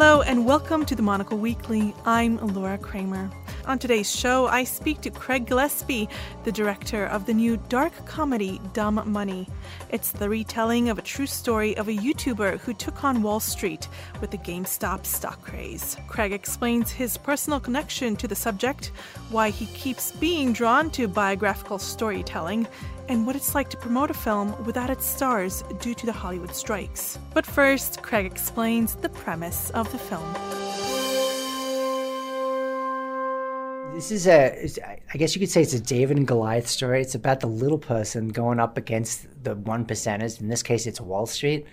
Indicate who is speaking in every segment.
Speaker 1: Hello and welcome to the Monocle Weekly. I'm Laura Kramer. On today's show, I speak to Craig Gillespie, the director of the new dark comedy Dumb Money. It's the retelling of a true story of a YouTuber who took on Wall Street with the GameStop stock craze. Craig explains his personal connection to the subject, why he keeps being drawn to biographical storytelling, and what it's like to promote a film without its stars due to the Hollywood strikes. But first, Craig explains the premise of the film.
Speaker 2: This is a, I guess you could say it's a David and Goliath story. It's about the little person going up against the one percenters. In this case, it's Wall Street,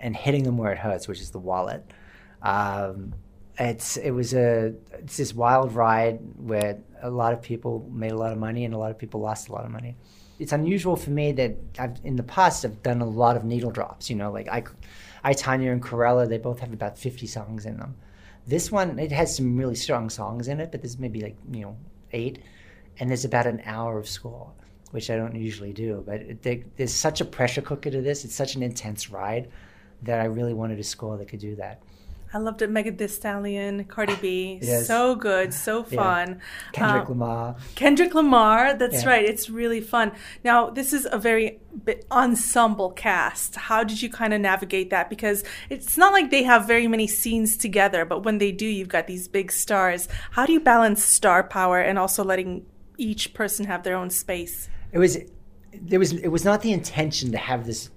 Speaker 2: and hitting them where it hurts, which is the wallet. Um, it's it was a it's this wild ride where a lot of people made a lot of money and a lot of people lost a lot of money it's unusual for me that I've in the past I've done a lot of needle drops. You know, like I, I Tonya and Cruella, they both have about fifty songs in them. This one it has some really strong songs in it, but there's maybe like you know eight, and there's about an hour of score, which I don't usually do. But it, there's such a pressure cooker to this. It's such an intense ride that I really wanted a score that could do that.
Speaker 1: I loved it. Megan Thee Stallion, Cardi B, yes. so good, so fun. Yeah.
Speaker 2: Kendrick um, Lamar.
Speaker 1: Kendrick Lamar, that's yeah. right. It's really fun. Now, this is a very ensemble cast. How did you kind of navigate that? Because it's not like they have very many scenes together, but when they do, you've got these big stars. How do you balance star power and also letting each person have their own space?
Speaker 2: It was there was it was not the intention to have this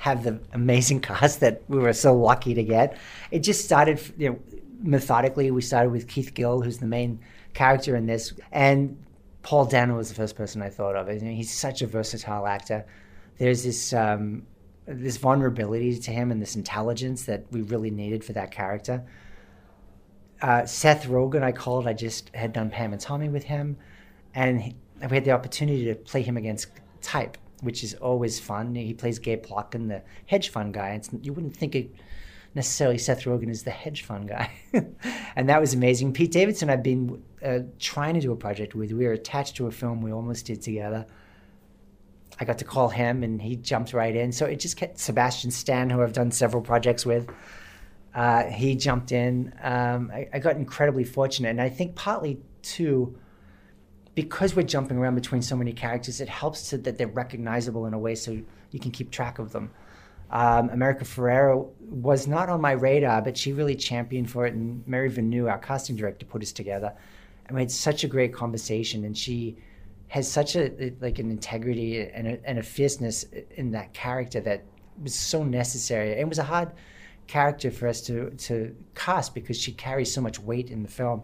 Speaker 2: have the amazing cast that we were so lucky to get. It just started, you know, methodically. We started with Keith Gill, who's the main character in this, and Paul Dano was the first person I thought of. I mean, he's such a versatile actor. There's this um, this vulnerability to him and this intelligence that we really needed for that character. Uh, Seth Rogen, I called. I just had done Pam and Tommy with him, and he, we had the opportunity to play him against type which is always fun. He plays Gabe Plotkin, the hedge fund guy. It's, you wouldn't think it necessarily Seth Rogen is the hedge fund guy, and that was amazing. Pete Davidson, I've been uh, trying to do a project with. We were attached to a film we almost did together. I got to call him, and he jumped right in. So it just kept Sebastian Stan, who I've done several projects with. Uh, he jumped in. Um, I, I got incredibly fortunate, and I think partly too because we're jumping around between so many characters, it helps to, that they're recognizable in a way so you can keep track of them. Um, America Ferrera was not on my radar, but she really championed for it, and Mary Vernieu, our casting director, put us together, and we had such a great conversation. And she has such a like an integrity and a, and a fierceness in that character that was so necessary. It was a hard character for us to to cast because she carries so much weight in the film,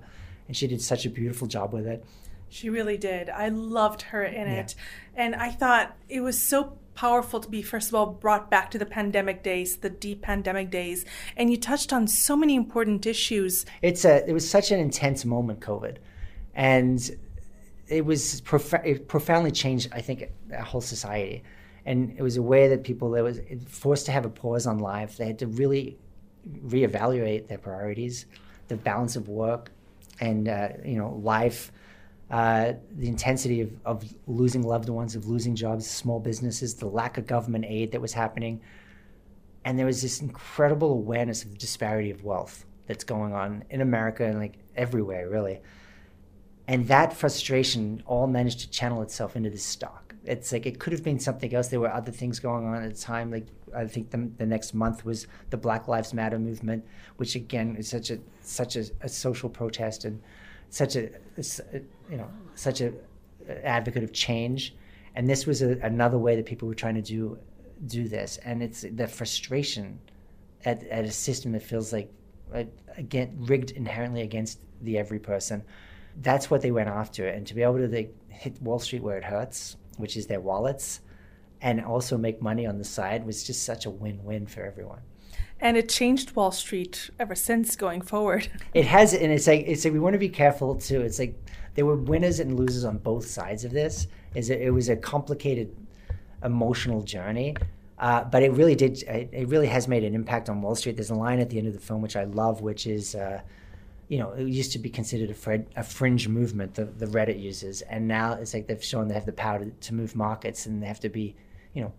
Speaker 2: and she did such a beautiful job with it.
Speaker 1: She really did. I loved her in it. And I thought it was so powerful to be, first of all, brought back to the pandemic days, the deep pandemic days. And you touched on so many important issues.
Speaker 2: It's a, it was such an intense moment, COVID. And it was prof- it profoundly changed, I think, our whole society. And it was a way that people that was forced to have a pause on life. They had to really reevaluate their priorities, the balance of work and uh, you know life uh, the intensity of, of losing loved ones, of losing jobs, small businesses, the lack of government aid that was happening. And there was this incredible awareness of the disparity of wealth that's going on in America and like everywhere, really. And that frustration all managed to channel itself into this stock. It's like it could have been something else. There were other things going on at the time. Like I think the, the next month was the Black Lives Matter movement, which again is such a such a, a social protest and such a, you know such a uh, advocate of change, and this was a, another way that people were trying to do do this, and it's the frustration at, at a system that feels like again rigged inherently against the every person. That's what they went after, and to be able to like, hit Wall Street where it hurts, which is their wallets, and also make money on the side was just such a win-win for everyone
Speaker 1: and it changed Wall Street ever since going forward.
Speaker 2: It has, and it's like it's like we want to be careful too. It's like there were winners and losers on both sides of this. Is it, it was a complicated emotional journey, uh, but it really did. It really has made an impact on Wall Street. There's a line at the end of the film which I love, which is. Uh, you know, it used to be considered a, a fringe movement, the, the Reddit users, and now it's like they've shown they have the power to, to move markets and they have to be, you know,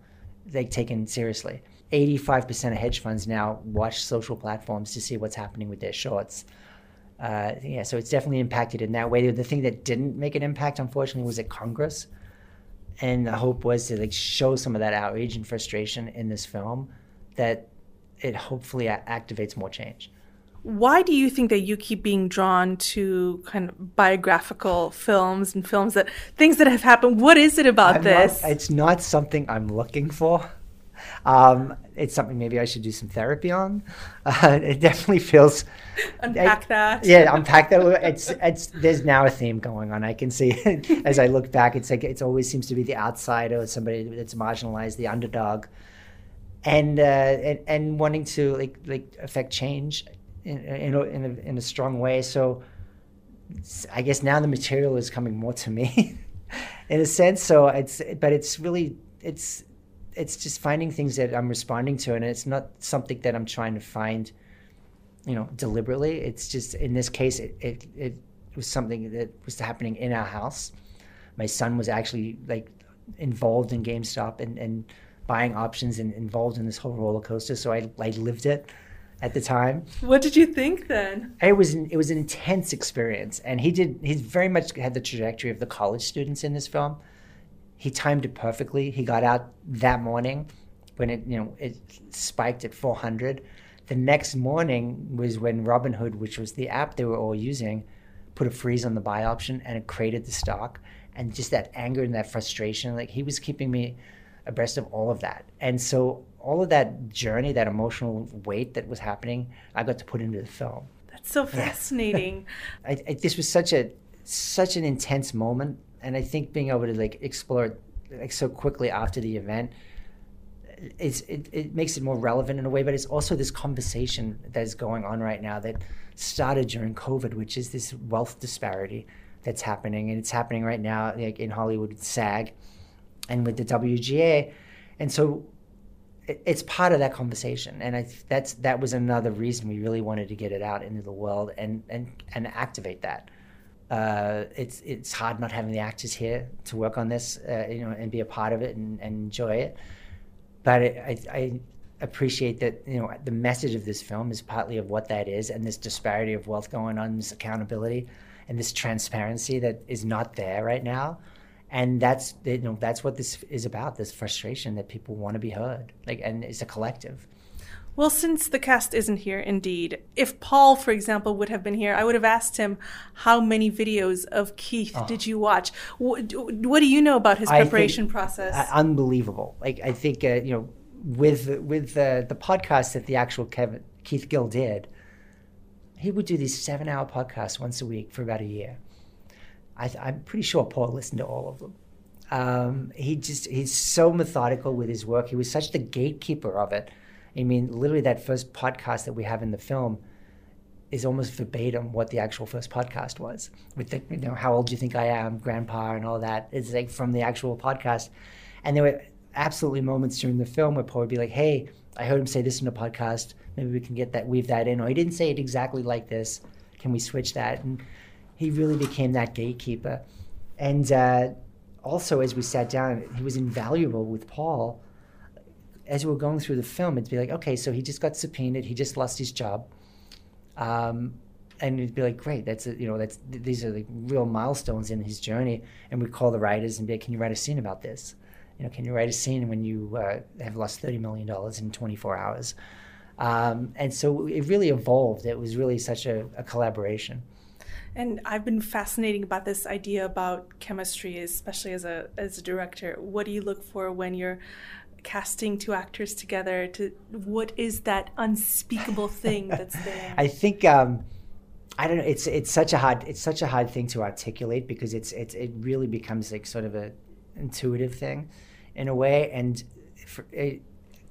Speaker 2: they taken seriously 85% of hedge funds now watch social platforms to see what's happening with their shorts. Uh, yeah, so it's definitely impacted in that way. The thing that didn't make an impact, unfortunately, was at Congress, and the hope was to like show some of that outrage and frustration in this film, that it hopefully activates more change.
Speaker 1: Why do you think that you keep being drawn to kind of biographical films and films that things that have happened? What is it about
Speaker 2: I'm
Speaker 1: this?
Speaker 2: Not, it's not something I'm looking for. Um, it's something maybe I should do some therapy on. Uh, it definitely feels.
Speaker 1: Unpack
Speaker 2: I,
Speaker 1: that.
Speaker 2: Yeah, unpack that. It's it's. There's now a theme going on. I can see as I look back. It's like it always seems to be the outsider, somebody that's marginalized, the underdog, and uh, and, and wanting to like like affect change in in a, in a, in a strong way. So I guess now the material is coming more to me, in a sense. So it's but it's really it's it's just finding things that I'm responding to, and it's not something that I'm trying to find, you know, deliberately. It's just in this case, it it, it was something that was happening in our house. My son was actually like involved in GameStop and, and buying options and involved in this whole roller coaster. So I I lived it at the time.
Speaker 1: What did you think then?
Speaker 2: It was an, it was an intense experience, and he did he very much had the trajectory of the college students in this film he timed it perfectly. He got out that morning when it you know it spiked at 400. The next morning was when Robinhood, which was the app they were all using, put a freeze on the buy option and it created the stock. And just that anger and that frustration, like he was keeping me abreast of all of that. And so all of that journey, that emotional weight that was happening, I got to put into the film.
Speaker 1: That's so fascinating.
Speaker 2: I, I, this was such a such an intense moment and I think being able to like explore it like so quickly after the event it's, it, it makes it more relevant in a way, but it's also this conversation that is going on right now that started during COVID, which is this wealth disparity that's happening, and it's happening right now, like in Hollywood with SAG, and with the WGA, and so it, it's part of that conversation, and I that's that was another reason we really wanted to get it out into the world and and and activate that uh, it's it's hard not having the actors here to work on this, uh, you know, and be a part of it and, and enjoy it. But it, I, I, appreciate that you know the message of this film is partly of what that is, and this disparity of wealth going on, this accountability, and this transparency that is not there right now. And that's you know that's what this is about. This frustration that people want to be heard, like, and it's a collective.
Speaker 1: Well, since the cast isn't here, indeed, if Paul, for example, would have been here, I would have asked him how many videos of Keith oh. did you watch. What, what, do you know about his preparation
Speaker 2: think,
Speaker 1: process?
Speaker 2: Uh, unbelievable. Like I think uh, you know, with with uh, the podcast that the actual Kevin Keith Gill did, he would do these seven-hour podcasts once a week for about a year. I, am pretty sure Paul listened to all of them. Um, he just he's so methodical with his work. He was such the gatekeeper of it I mean, literally, that first podcast that we have in the film is almost verbatim what the actual first podcast was. With the, you know, how old do you think I am, grandpa, and all that. It's like from the actual podcast. And there were absolutely moments during the film where Paul would be like, "Hey, I heard him say this in a podcast. Maybe we can get that, weave that in." Or he didn't say it exactly like this. Can we switch that? And he really became that gatekeeper. And uh, also, as we sat down, he was invaluable with Paul as we were going through the film, it'd be like, okay, so he just got subpoenaed, he just lost his job, um, and it'd be like, great, that's a, you know, that's these are like real milestones in his journey, and we'd call the writers and be like, can you write a scene about this? You know, can you write a scene when you uh, have lost thirty million dollars in twenty four hours? Um, and so it really evolved. It was really such a, a collaboration.
Speaker 1: And I've been fascinating about this idea about chemistry, especially as a as a director. What do you look for when you're casting two actors together to what is that unspeakable thing that's there?
Speaker 2: I think um, i don't know it's it's such a hard it's such a hard thing to articulate because it's it's it really becomes like sort of a intuitive thing in a way. And for, it,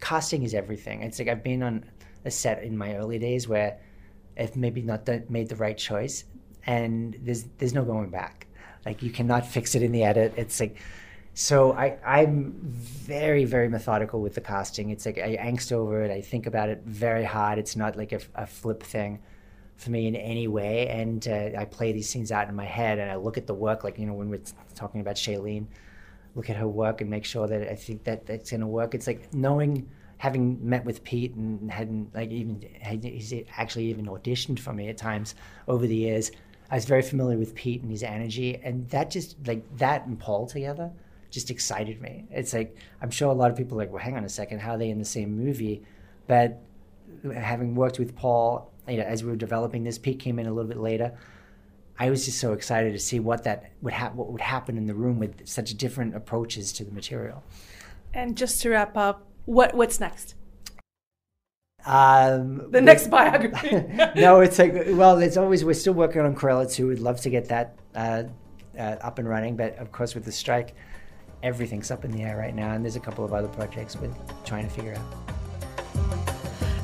Speaker 2: casting is everything. It's like i've been on a set in my early days where i've maybe not done, made the right choice and there's there's no going back. Like you cannot fix it in the edit. It's like so I, I'm very, very methodical with the casting. It's like I angst over it. I think about it very hard. It's not like a, a flip thing for me in any way. And uh, I play these scenes out in my head and I look at the work, like, you know, when we're talking about Shailene, look at her work and make sure that I think that that's going to work. It's like knowing having met with Pete and hadn't like even he's actually even auditioned for me at times over the years. I was very familiar with Pete and his energy, and that just like that and Paul together just excited me. It's like I'm sure a lot of people are like, well, hang on a second, how are they in the same movie? But having worked with Paul, you know, as we were developing this, Pete came in a little bit later. I was just so excited to see what that would ha- what would happen in the room with such different approaches to the material.
Speaker 1: And just to wrap up, what what's next?
Speaker 2: Um,
Speaker 1: the next biography.
Speaker 2: no, it's like well, it's always we're still working on Cruella too. We'd love to get that uh, uh, up and running, but of course with the strike, everything's up in the air right now, and there's a couple of other projects we're trying to figure out.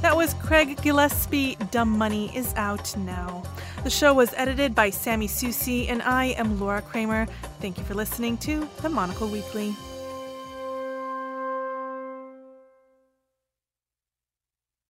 Speaker 1: That was Craig Gillespie. Dumb Money is out now. The show was edited by Sammy Susi, and I am Laura Kramer. Thank you for listening to the Monocle Weekly.